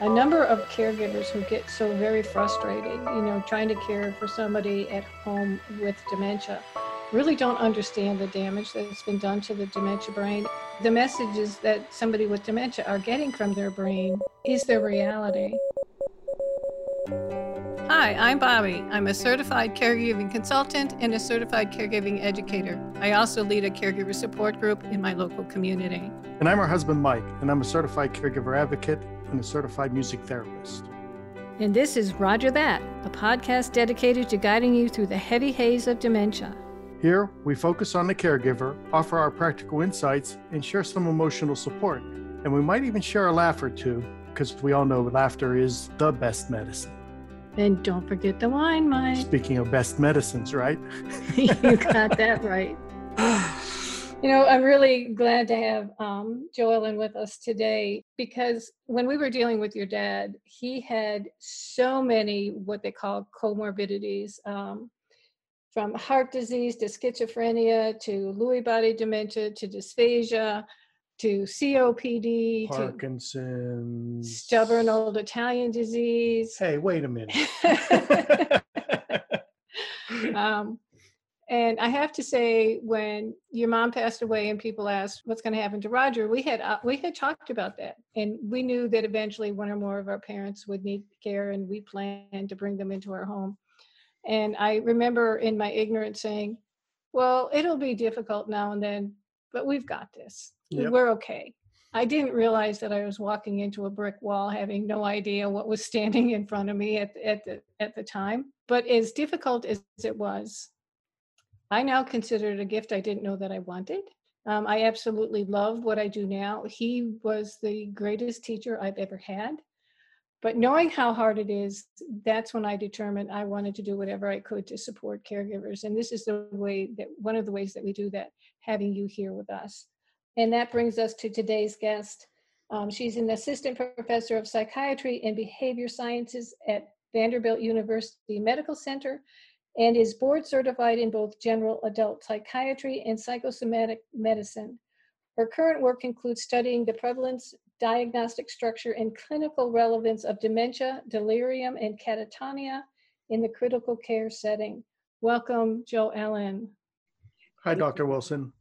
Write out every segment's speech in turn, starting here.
a number of caregivers who get so very frustrated, you know, trying to care for somebody at home with dementia really don't understand the damage that's been done to the dementia brain. The messages that somebody with dementia are getting from their brain is their reality. Hi, I'm Bobby. I'm a certified caregiving consultant and a certified caregiving educator. I also lead a caregiver support group in my local community. And I'm her husband, Mike, and I'm a certified caregiver advocate and a certified music therapist. And this is Rodger That, a podcast dedicated to guiding you through the heavy haze of dementia. Here, we focus on the caregiver, offer our practical insights, and share some emotional support. And we might even share a laugh or two, because we all know laughter is the best medicine. And don't forget the wine, Mike. Speaking of best medicines, right? you got that right. You know, I'm really glad to have um, Jo Ellen with us today because when we were dealing with your dad, he had so many what they call comorbidities. Um, from heart disease to schizophrenia to Lewy body dementia to dysphagia to COPD Parkinson's to stubborn old Italian disease. Hey, wait a minute. um, and I have to say, when your mom passed away and people asked what's going to happen to Rodger, we had uh, we had talked about that, and we knew that eventually one or more of our parents would need care, and we planned to bring them into our home. And I remember in my ignorance saying, well, it'll be difficult now and then, but we've got this. Yep. We're okay. I didn't realize that I was walking into a brick wall, having no idea what was standing in front of me at, at, the, at the time. But as difficult as it was, I now consider it a gift I didn't know that I wanted. Um, I absolutely love what I do now. He was the greatest teacher I've ever had. But knowing how hard it is, that's when I determined I wanted to do whatever I could to support caregivers. And this is the way that one of the ways that we do that, having you here with us. And that brings us to today's guest. Um, she's an assistant professor of psychiatry and behavior sciences at Vanderbilt University Medical Center and is board certified in both general adult psychiatry and psychosomatic medicine. Her current work includes studying the prevalence, diagnostic structure, and clinical relevance of dementia, delirium, and catatonia in the critical care setting. Welcome, Jo Ellen. Hi, Dr. Wilson.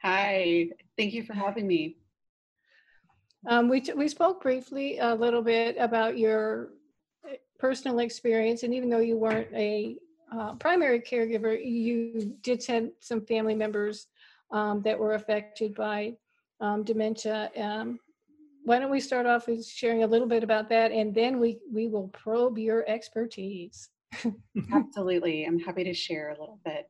Hi, thank you for having me. Um, we, t- we spoke briefly a little bit about your personal experience, and even though you weren't a uh, primary caregiver, you did send some family members um, that were affected by um, dementia. Um, why don't we start off with sharing a little bit about that, and then we we will probe your expertise. Absolutely, I'm happy to share a little bit.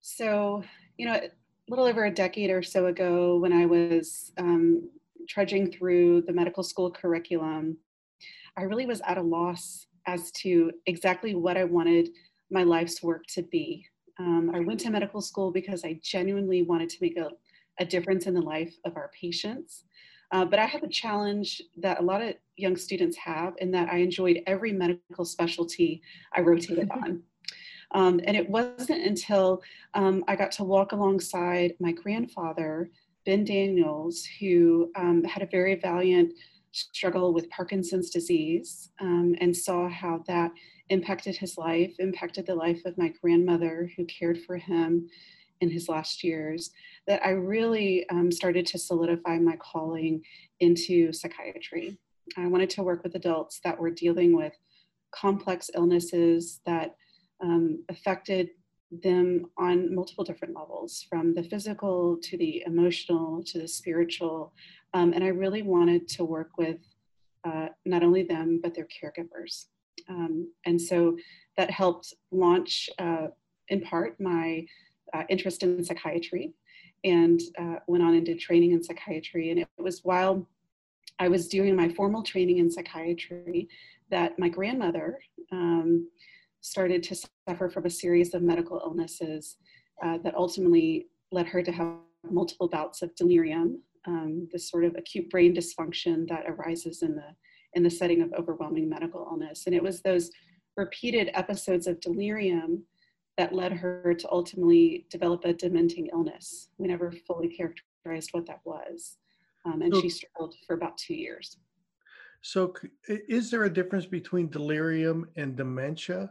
So, you know, a little over a decade or so ago, when I was um, trudging through the medical school curriculum, I really was at a loss as to exactly what I wanted my life's work to be. Um, I went to medical school because I genuinely wanted to make a a difference in the life of our patients. Uh, but I had the challenge that a lot of young students have in that I enjoyed every medical specialty I rotated on. Um, and it wasn't until um, I got to walk alongside my grandfather, Ben Daniels, who um, had a very valiant struggle with Parkinson's disease um, and saw how that impacted his life, impacted the life of my grandmother who cared for him in his last years that I really um, started to solidify my calling into psychiatry. I wanted to work with adults that were dealing with complex illnesses that um, affected them on multiple different levels, from the physical to the emotional to the spiritual. Um, and I really wanted to work with uh, not only them, but their caregivers. Um, and so that helped launch, uh, in part, my uh, interest in psychiatry and uh, went on and did training in psychiatry. And it was while I was doing my formal training in psychiatry that my grandmother um, started to suffer from a series of medical illnesses uh, that ultimately led her to have multiple bouts of delirium, um, this sort of acute brain dysfunction that arises in the in the setting of overwhelming medical illness. And it was those repeated episodes of delirium that led her to ultimately develop a dementing illness. We never fully characterized what that was. Um, and she struggled for about two years. So, is there a difference between delirium and dementia?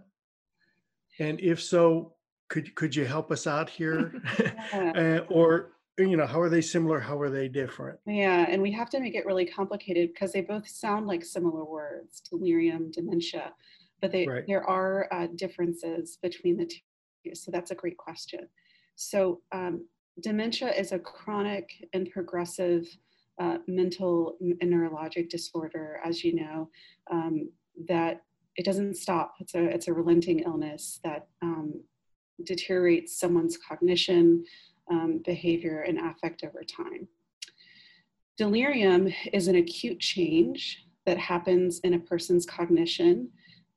And if so, could could you help us out here? uh, or you know, how are they similar? How are they different? Yeah, and we have to make it really complicated because they both sound like similar words: delirium, dementia, but they, right. there are uh, differences between the two. So that's a great question. So um, dementia is a chronic and progressive uh, mental and neurologic disorder, as you know, um, that it doesn't stop. It's a, it's a relenting illness that um, deteriorates someone's cognition, um, behavior, and affect over time. Delirium is an acute change that happens in a person's cognition,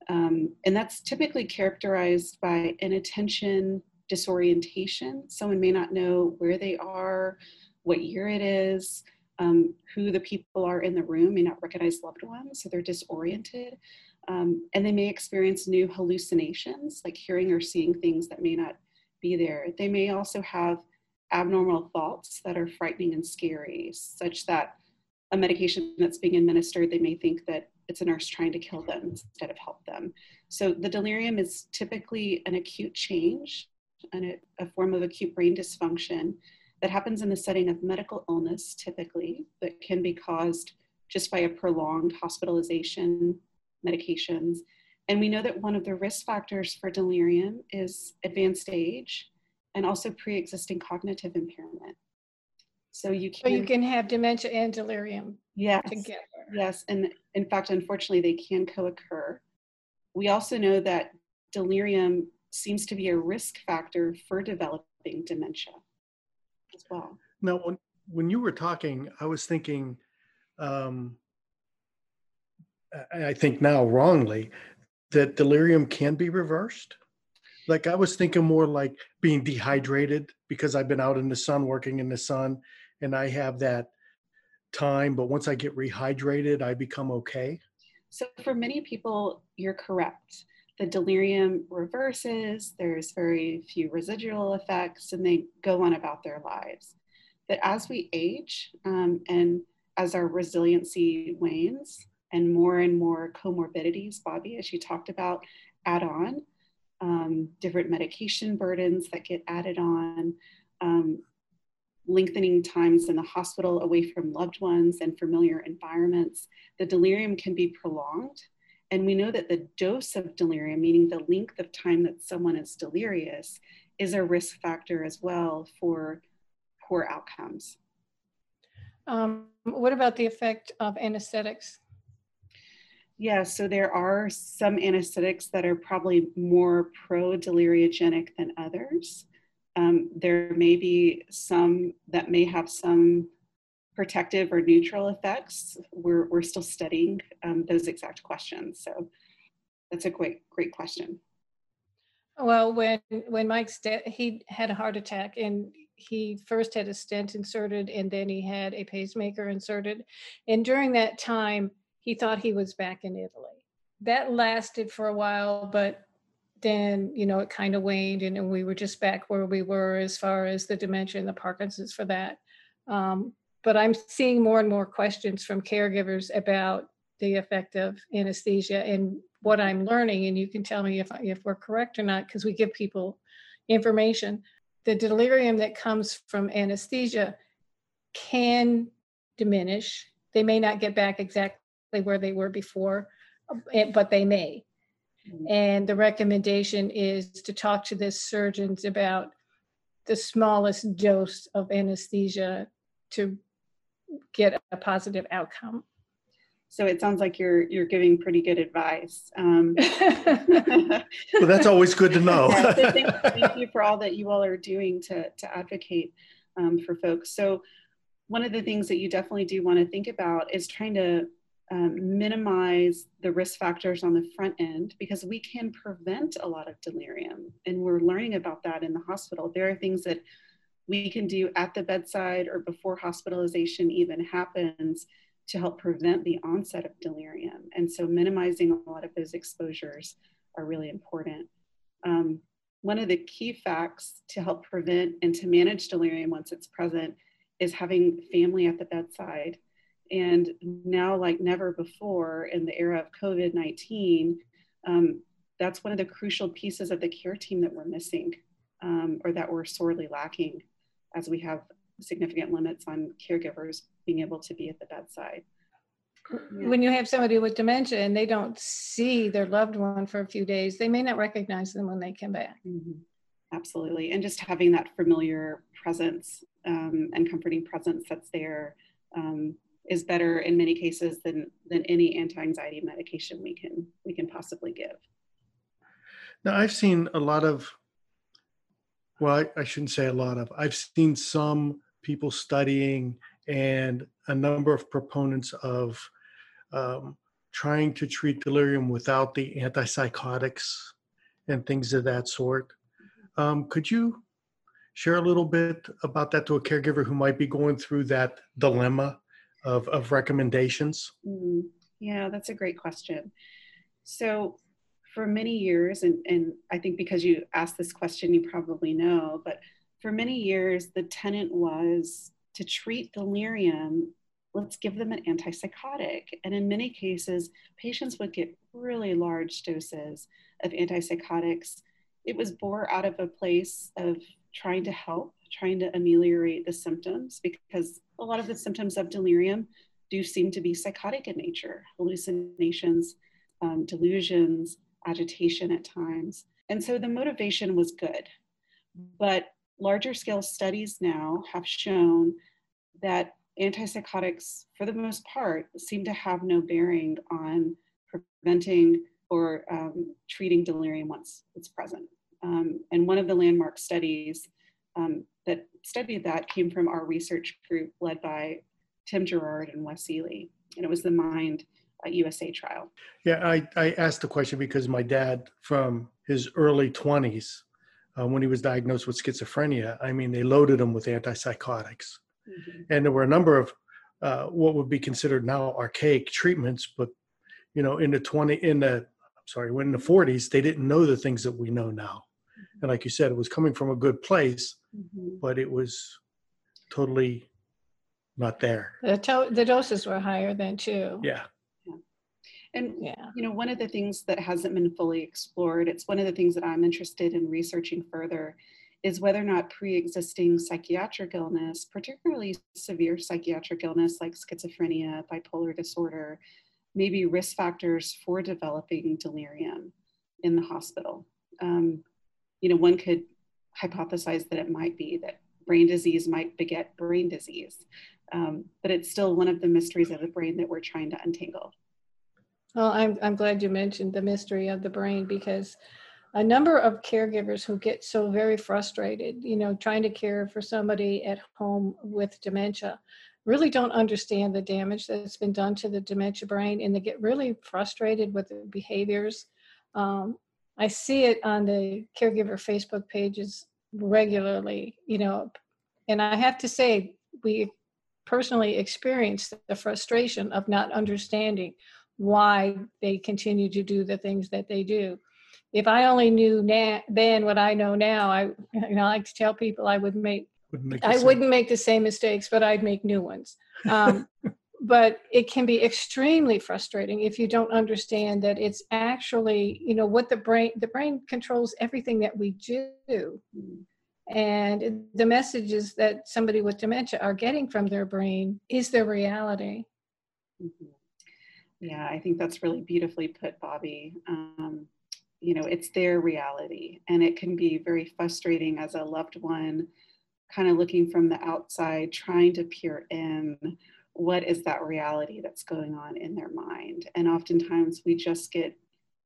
um, and that's typically characterized by inattention, disorientation. Someone may not know where they are, what year it is, um, who the people are in the room, may not recognize loved ones, so they're disoriented. Um, and they may experience new hallucinations, like hearing or seeing things that may not be there. They may also have abnormal thoughts that are frightening and scary, such that a medication that's being administered, they may think that it's a nurse trying to kill them instead of help them. So the delirium is typically an acute change and a, a form of acute brain dysfunction that happens in the setting of medical illness typically that can be caused just by a prolonged hospitalization, medications. And we know that one of the risk factors for delirium is advanced age and also pre-existing cognitive impairment. So you can, so you can have dementia and delirium yes, together. Yes, and in fact, unfortunately, they can co-occur. We also know that delirium seems to be a risk factor for developing dementia as well. Now, when, when you were talking, I was thinking, um, I think now wrongly, that delirium can be reversed. Like I was thinking more like being dehydrated because I've been out in the sun, working in the sun, and I have that time. But once I get rehydrated, I become okay. So for many people, you're correct. The delirium reverses, there's very few residual effects, and they go on about their lives. But as we age um, and as our resiliency wanes, and more and more comorbidities, Bobby, as you talked about, add on. Um, different medication burdens that get added on, um, lengthening times in the hospital away from loved ones and familiar environments. The delirium can be prolonged. And we know that the dose of delirium, meaning the length of time that someone is delirious, is a risk factor as well for poor outcomes. Um, what about the effect of anesthetics? Yeah, so there are some anesthetics that are probably more pro deliriogenic than others. Um, there may be some that may have some protective or neutral effects. We're, we're still studying um, those exact questions. So that's a great, great question. Well, when when Mike's dead, he had a heart attack and he first had a stent inserted and then he had a pacemaker inserted. And during that time, he thought he was back in Italy. That lasted for a while, but then, you know, it kind of waned and, we were just back where we were as far as the dementia and the Parkinson's for that. Um, but I'm seeing more and more questions from caregivers about the effect of anesthesia and what I'm learning. And you can tell me if, if we're correct or not, because we give people information. The delirium that comes from anesthesia can diminish. They may not get back exactly where they were before, eh, but they may. Mm-hmm. And the recommendation is to talk to the surgeons about the smallest dose of anesthesia to get a positive outcome. So it sounds like you're you're giving pretty good advice. Um, well, that's always good to know. so thank, thank, you for all that you all are doing to to advocate um, for folks. So one of the things that you definitely do want to think about is trying to um, minimize the risk factors on the front end because we can prevent a lot of delirium. And we're learning about that in the hospital. There are things that we can do at the bedside or before hospitalization even happens to help prevent the onset of delirium. And so minimizing a lot of those exposures are really important. Um, one of the key facts to help prevent and to manage delirium once it's present is having family at the bedside And now, like never before in the era of COVID 19, um, that's one of the crucial pieces of the care team that we're missing um, or that we're sorely lacking as we have significant limits on caregivers being able to be at the bedside. Yeah. When you have somebody with dementia and they don't see their loved one for a few days, they may not recognize them when they come back. Mm-hmm. Absolutely. And just having that familiar presence um, and comforting presence that's there um, is better in many cases than, than any anti-anxiety medication we can, we can possibly give. Now, I've seen a lot of, well, I, I shouldn't say a lot of, I've seen some people studying and a number of proponents of um, trying to treat delirium without the antipsychotics and things of that sort. Um, could you share a little bit about that to a caregiver who might be going through that dilemma of, of recommendations? Mm, yeah, that's a great question. So, for many years, and, and I think because you asked this question, you probably know, but for many years, the tenant was to treat delirium, let's give them an antipsychotic. And in many cases, patients would get really large doses of antipsychotics. It was born out of a place of trying to help, trying to ameliorate the symptoms, because a lot of the symptoms of delirium do seem to be psychotic in nature hallucinations, um, delusions, agitation at times. And so the motivation was good. But larger scale studies now have shown that antipsychotics, for the most part, seem to have no bearing on preventing or um, treating delirium once it's present. Um, and one of the landmark studies um, that studied that came from our research group led by Tim Girard and Wes Ely. And it was the MIND uh, USA trial. Yeah, I, I asked the question because my dad, from his early 20s, uh, when he was diagnosed with schizophrenia, I mean, they loaded him with antipsychotics. Mm-hmm. And there were a number of uh, what would be considered now archaic treatments, but you know, in the 20, in the, I'm sorry, when in the 40s, they didn't know the things that we know now. And like you said, it was coming from a good place, mm-hmm. but it was totally not there. The, to- the doses were higher then too. Yeah. And yeah. you know, one of the things that hasn't been fully explored, it's one of the things that I'm interested in researching further, is whether or not pre-existing psychiatric illness, particularly severe psychiatric illness like schizophrenia, bipolar disorder, may be risk factors for developing delirium in the hospital. Um, you know, one could hypothesize that it might be that brain disease might beget brain disease, um, but it's still one of the mysteries of the brain that we're trying to untangle. Well, I'm, I'm glad you mentioned the mystery of the brain because a number of caregivers who get so very frustrated, you know, trying to care for somebody at home with dementia, really don't understand the damage that's been done to the dementia brain and they get really frustrated with the behaviors. Um, I see it on the caregiver Facebook pages regularly, you know, and I have to say, we personally experienced the frustration of not understanding why they continue to do the things that they do. If I only knew na- then what I know now, I you know I like to tell people I would make, wouldn't I wouldn't make the same mistakes, but I'd make new ones. Um, but it can be extremely frustrating if you don't understand that it's actually you know what the brain the brain controls everything that we do and the messages that somebody with dementia are getting from their brain is their reality mm-hmm. Yeah, I think that's really beautifully put, Bobby. Um, you know, it's their reality, and it can be very frustrating as a loved one, kind of looking from the outside, trying to peer in. What is that reality that's going on in their mind? And oftentimes we just get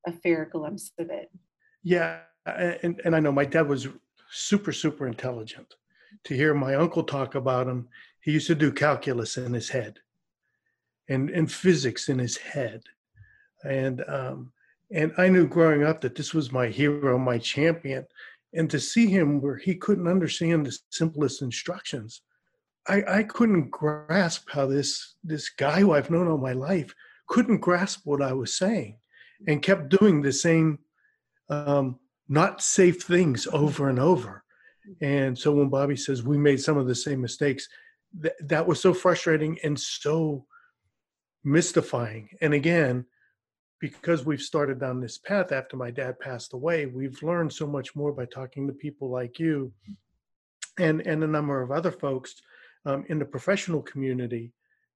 a fair glimpse of it. Yeah, and, and I know my dad was super, super intelligent. To hear my uncle talk about him, he used to do calculus in his head and, and physics in his head. And, um, and I knew growing up that this was my hero, my champion. And to see him where he couldn't understand the simplest instructions, I, I couldn't grasp how this, this guy who I've known all my life couldn't grasp what I was saying and kept doing the same um, not safe things over and over. And so when Bobby says we made some of the same mistakes, th- that was so frustrating and so mystifying. And again, because we've started down this path after my dad passed away, we've learned so much more by talking to people like you and, and a number of other folks um, in the professional community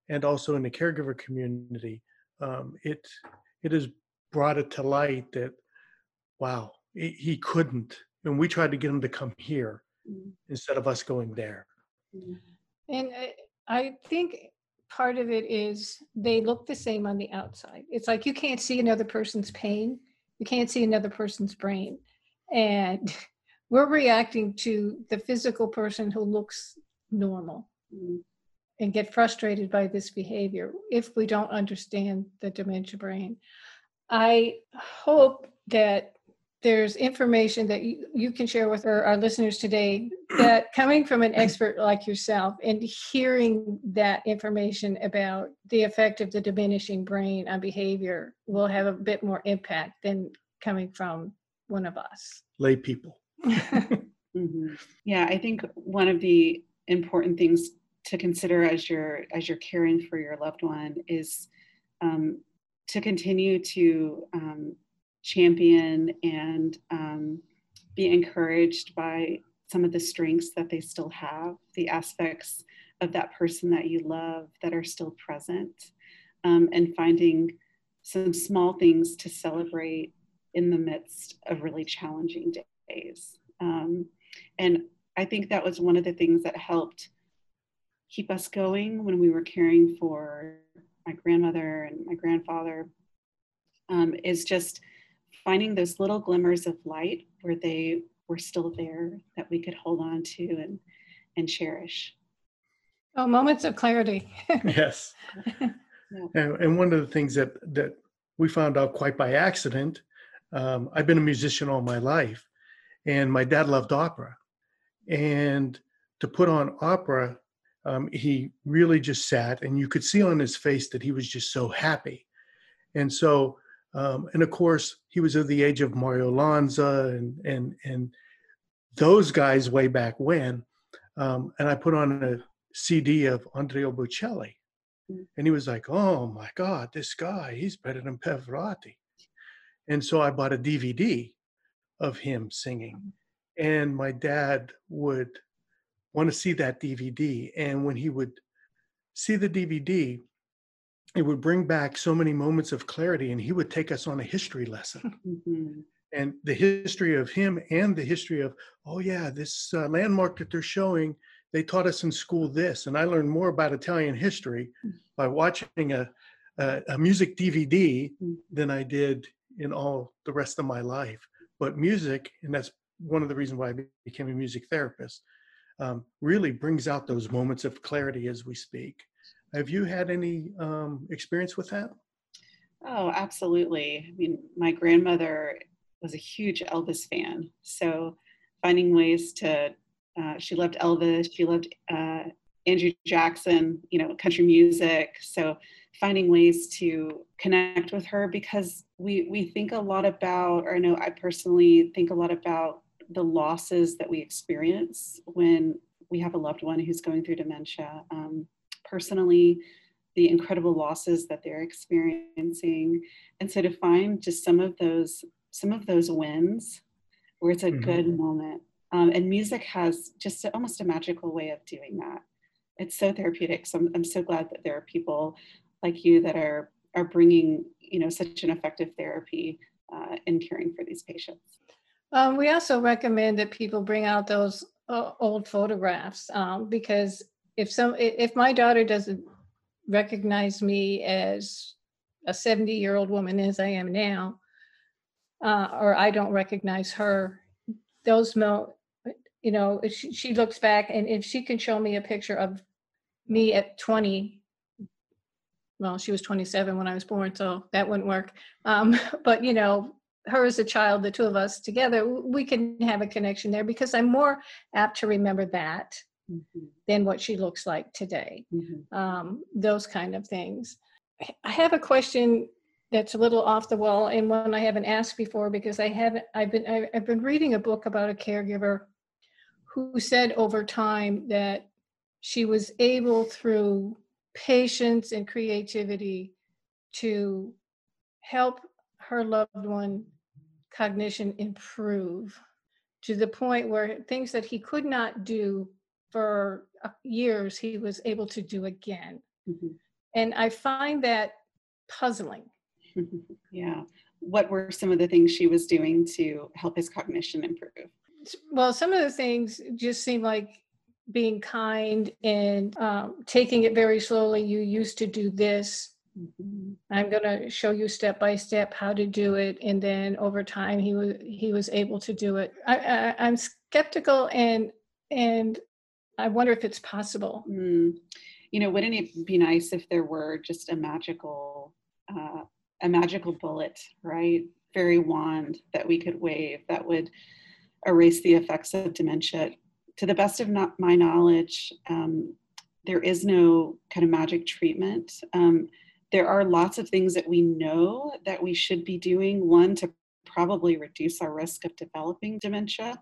and also in the caregiver community. Um, it, it has brought it to light that, wow, he, he couldn't. And we tried to get him to come here mm-hmm. instead of us going there. Mm-hmm. And I think part of it is they look the same on the outside. It's like you can't see another person's pain, you can't see another person's brain. And we're reacting to the physical person who looks normal. And get frustrated by this behavior if we don't understand the dementia brain. I hope that there's information that you, you can share with our, our, listeners today that coming from an expert like yourself and hearing that information about the effect of the diminishing brain on behavior will have a bit more impact than coming from one of us lay people mm-hmm. yeah i think one of the important things to consider as you're as you're caring for your loved one is um, to continue to um, champion and um, be encouraged by some of the strengths that they still have, the aspects of that person that you love that are still present, um, and finding some small things to celebrate in the midst of really challenging days. Um, and I think that was one of the things that helped keep us going when we were caring for my grandmother and my grandfather um, is just finding those little glimmers of light where they were still there that we could hold on to and and cherish. Oh, moments of clarity. yes. yeah. and, and, one of the things that that we found out quite by accident, um, I've been a musician all my life, and my dad loved opera, and to put on opera, um, he really just sat, and you could see on his face that he was just so happy, and so um, and of course, he was of the age of Mario Lanza and and and those guys way back when. Um, and I put on a CD of Andrea Bocelli, mm. and he was like, "Oh my God, this guy, he's better than Pavarotti." And so I bought a DVD of him singing, mm. and my dad would want to see that DVD. And when he would see the DVD, it would bring back so many moments of clarity and he would take us on a history lesson mm-hmm. and the history of him and the history of oh yeah this uh, landmark that they're showing they taught us in school this and i learned more about italian history by watching a, a, a music dvd mm. than i did in all the rest of my life but music and that's one of the reasons why i became a music therapist um, really brings out those moments of clarity as we speak have you had any um, experience with that? Oh, absolutely. I mean, my grandmother was a huge Elvis fan. So finding ways to, uh, she loved Elvis, she loved uh, Andrew Jackson, you know, country music. So finding ways to connect with her because we, we think a lot about, or I know I personally think a lot about the losses that we experience when we have a loved one who's going through dementia. Um, personally, the incredible losses that they're experiencing. And so to find just some of those, some of those wins where it's a mm-hmm. good moment. Um, and music has just a, almost a magical way of doing that. It's so therapeutic. So I'm, I'm so glad that there are people like you that are are bringing you know such an effective therapy uh, in caring for these patients. Um, we also recommend that people bring out those uh, old photographs um, because if some if my daughter doesn't recognize me as a 70 year old woman as I am now, uh, or I don't recognize her, those mo, you know, she, she looks back and if she can show me a picture of me at 20, well, she was 27 when I was born, so that wouldn't work. Um, but you know, her as a child, the two of us together, we can have a connection there because I'm more apt to remember that mm-hmm. than what she looks like today. Mm-hmm. Um, those kind of things. I have a question that's a little off the wall and one I haven't asked before because I haven't. I've been I've been reading a book about a caregiver who said over time that she was able through patience and creativity to help her loved one cognition improve to the point where things that he could not do for years he was able to do again. Mm-hmm. and i find that puzzling. Yeah. What were some of the things she was doing to help his cognition improve? Well some of the things just seem like being kind and um, taking it very slowly. You used to do this. I'm going to show you step by step how to do it and then over time he was he was able to do it I, I, i'm skeptical and and i wonder if it's possible mm. you know wouldn't it be nice if there were just a magical uh, a magical bullet right fairy wand that we could wave that would erase the effects of dementia to the best of not my knowledge, um, there is no kind of magic treatment. Um, there are lots of things that we know that we should be doing. One, to probably reduce our risk of developing dementia,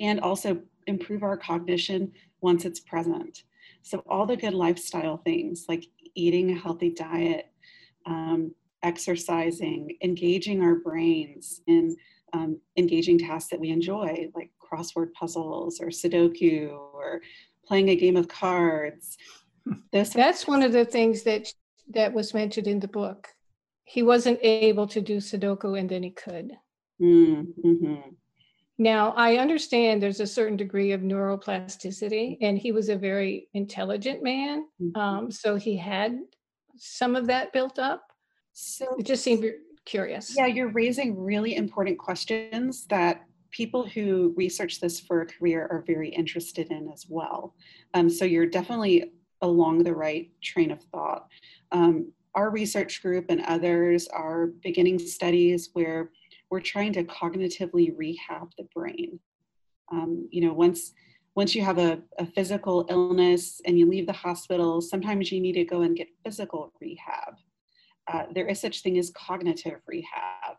and also improve our cognition once it's present. So, all the good lifestyle things like eating a healthy diet, um, exercising, engaging our brains in um, engaging tasks that we enjoy, like crossword puzzles or Sudoku or playing a game of cards. Those That's one of the things that that was mentioned in the book. He wasn't able to do Sudoku and then he could. Mm-hmm. Now, I understand there's a certain degree of neuroplasticity, and he was a very intelligent man. Mm-hmm. Um, so he had some of that built up. So it just seemed curious. Yeah, you're raising really important questions that people who research this for a career are very interested in as well. Um, so you're definitely along the right train of thought. Um, our research group and others are beginning studies where we're trying to cognitively rehab the brain. Um, you know, once once you have a, a physical illness and you leave the hospital, sometimes you need to go and get physical rehab. Uh, there is such thing as cognitive rehab,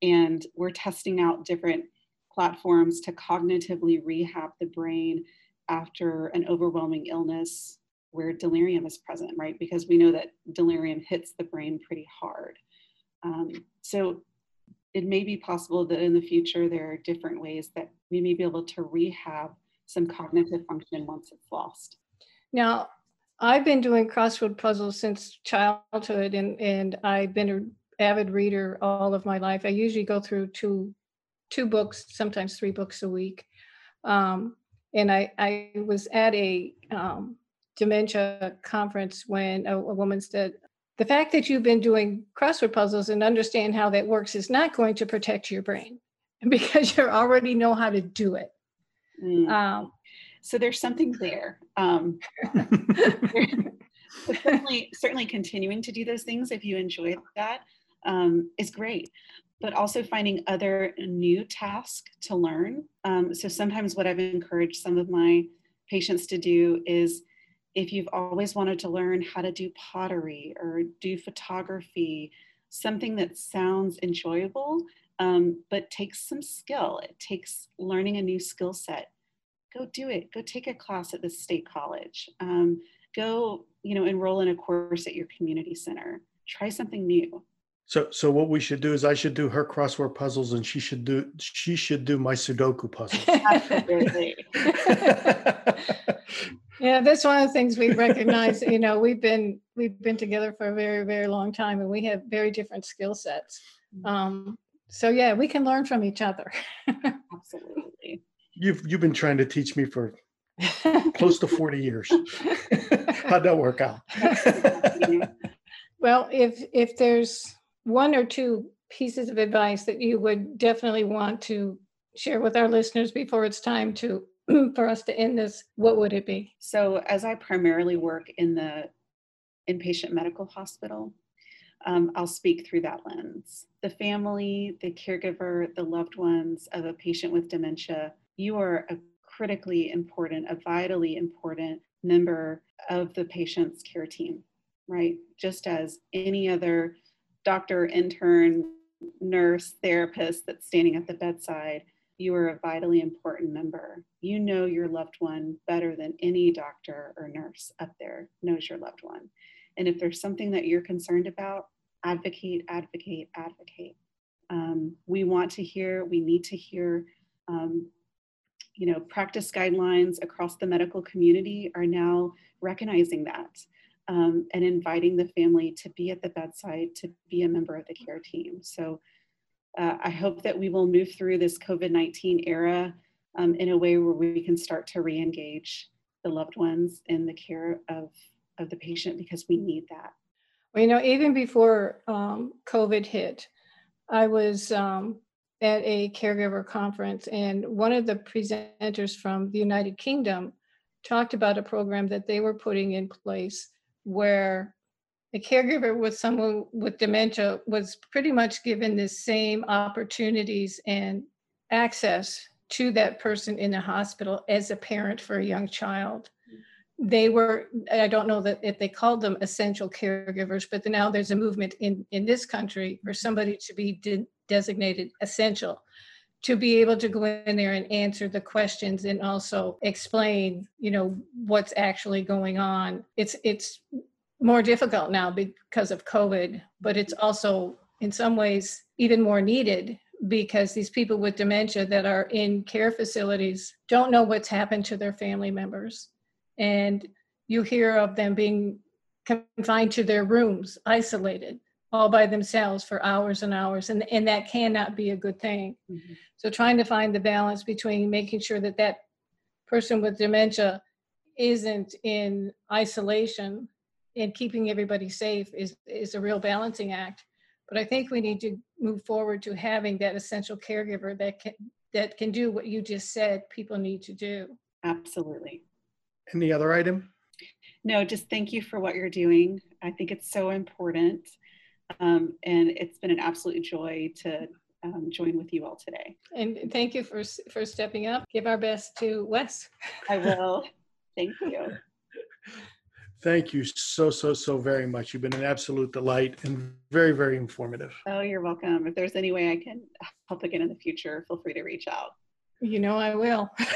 and we're testing out different platforms to cognitively rehab the brain after an overwhelming illness where delirium is present, right? Because we know that delirium hits the brain pretty hard. Um, so it may be possible that in the future there are different ways that we may be able to rehab some cognitive function once it's lost. Now, I've been doing crossword puzzles since childhood, and, and I've been an avid reader all of my life. I usually go through two two books, sometimes three books a week. Um, and I, I was at a um, dementia conference when a, a woman said, the fact that you've been doing crossword puzzles and understand how that works is not going to protect your brain because you already know how to do it. Mm. Um, so there's something there. Um, certainly, certainly continuing to do those things if you enjoy that um, is great but also finding other new tasks to learn. Um, so sometimes what I've encouraged some of my patients to do is if you've always wanted to learn how to do pottery or do photography, something that sounds enjoyable, um, but takes some skill, it takes learning a new skill set. Go do it. Go take a class at the state college. Um, go, you know, enroll in a course at your community center. Try something new. So, so what we should do is I should do her crossword puzzles, and she should do she should do my Sudoku puzzles. Absolutely. yeah, that's one of the things we recognize. you know, we've been we've been together for a very very long time, and we have very different skill sets. Mm-hmm. Um, so yeah, we can learn from each other. Absolutely. You've you've been trying to teach me for close to forty years. How'd that work out? well, if if there's one or two pieces of advice that you would definitely want to share with our listeners before it's time to for us to end this, what would it be? So, as I primarily work in the inpatient medical hospital, um, I'll speak through that lens. The family, the caregiver, the loved ones of a patient with dementia, you are a critically important, a vitally important member of the patient's care team, right? Just as any other doctor, intern, nurse, therapist that's standing at the bedside, you are a vitally important member. You know your loved one better than any doctor or nurse up there knows your loved one. And if there's something that you're concerned about, advocate, advocate, advocate. Um, we want to hear, we need to hear, um, you know, practice guidelines across the medical community are now recognizing that um, and inviting the family to be at the bedside, to be a member of the care team. So uh, I hope that we will move through this COVID 19 era um, in a way where we can start to re engage the loved ones in the care of, of the patient because we need that. Well, you know, even before um, COVID hit, I was um, at a caregiver conference, and one of the presenters from the United Kingdom talked about a program that they were putting in place where a caregiver with someone with dementia was pretty much given the same opportunities and access to that person in the hospital as a parent for a young child. They were, I don't know that if they called them essential caregivers, but now there's a movement in, in this country for somebody to be de- designated essential to be able to go in there and answer the questions and also explain you know what's actually going on it's it's more difficult now because of covid but it's also in some ways even more needed because these people with dementia that are in care facilities don't know what's happened to their family members and you hear of them being confined to their rooms isolated all by themselves for hours and hours and, and that cannot be a good thing mm-hmm. so trying to find the balance between making sure that that person with dementia isn't in isolation and keeping everybody safe is is a real balancing act but i think we need to move forward to having that essential caregiver that can that can do what you just said people need to do absolutely any other item no just thank you for what you're doing i think it's so important um, and it's been an absolute joy to um, join with you all today. And thank you for, for stepping up. Give our best to Wes. I will. Thank you. Thank you so, so, so very much. You've been an absolute delight and very, very informative. Oh, you're welcome. If there's any way I can help again in the future, feel free to reach out. You know I will.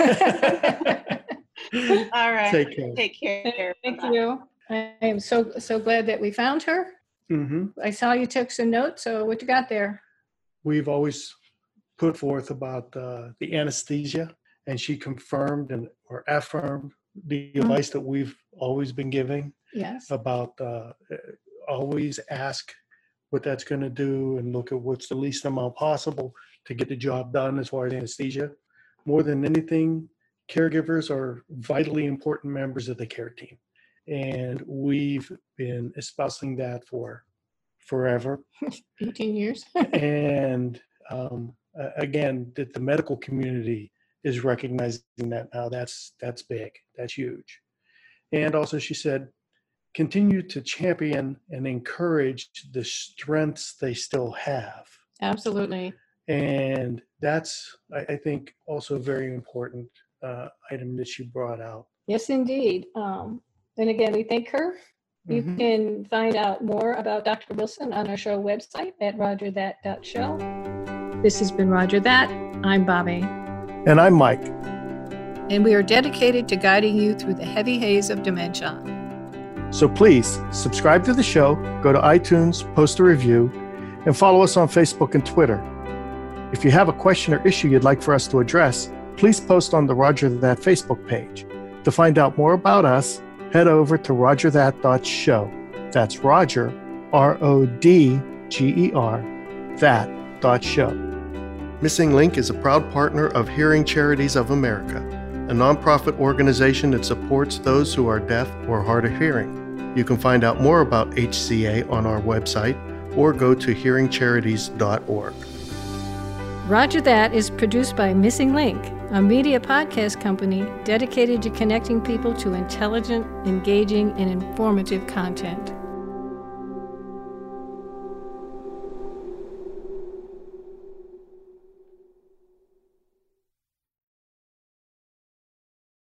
All right. Take care. Take care. Thank you. I am so so glad that we found her. Mm-hmm. I saw you took some notes. So what you got there? We've always put forth about uh, the anesthesia, and she confirmed and or affirmed the mm-hmm. advice that we've always been giving. Yes. About uh, always ask what that's going to do and look at what's the least amount possible to get the job done as far as anesthesia. More than anything, caregivers are vitally important members of the care team and we've been espousing that for forever 18 years and um, again that the medical community is recognizing that now that's that's big that's huge and also she said continue to champion and encourage the strengths they still have absolutely and that's i, I think also a very important uh, item that you brought out yes indeed um, and again, we thank her. You mm-hmm. can find out more about Dr. Wilson on our show website at rodgerthat.show. This has been Rodger That. I'm Bobby. And I'm Mike. And we are dedicated to guiding you through the heavy haze of dementia. So please subscribe to the show, go to iTunes, post a review, and follow us on Facebook and Twitter. If you have a question or issue you'd like for us to address, please post on the Rodger That Facebook page. To find out more about us, head over to rodgerthat.show. That's Rodger, R O D G E R, that dot show. Missing Link is a proud partner of Hearing Charities of America, a nonprofit organization that supports those who are deaf or hard of hearing. You can find out more about HCA on our website or go to hearingcharities.org. Rodger That is produced by Missing Link, a media podcast company dedicated to connecting people to intelligent, engaging, and informative content.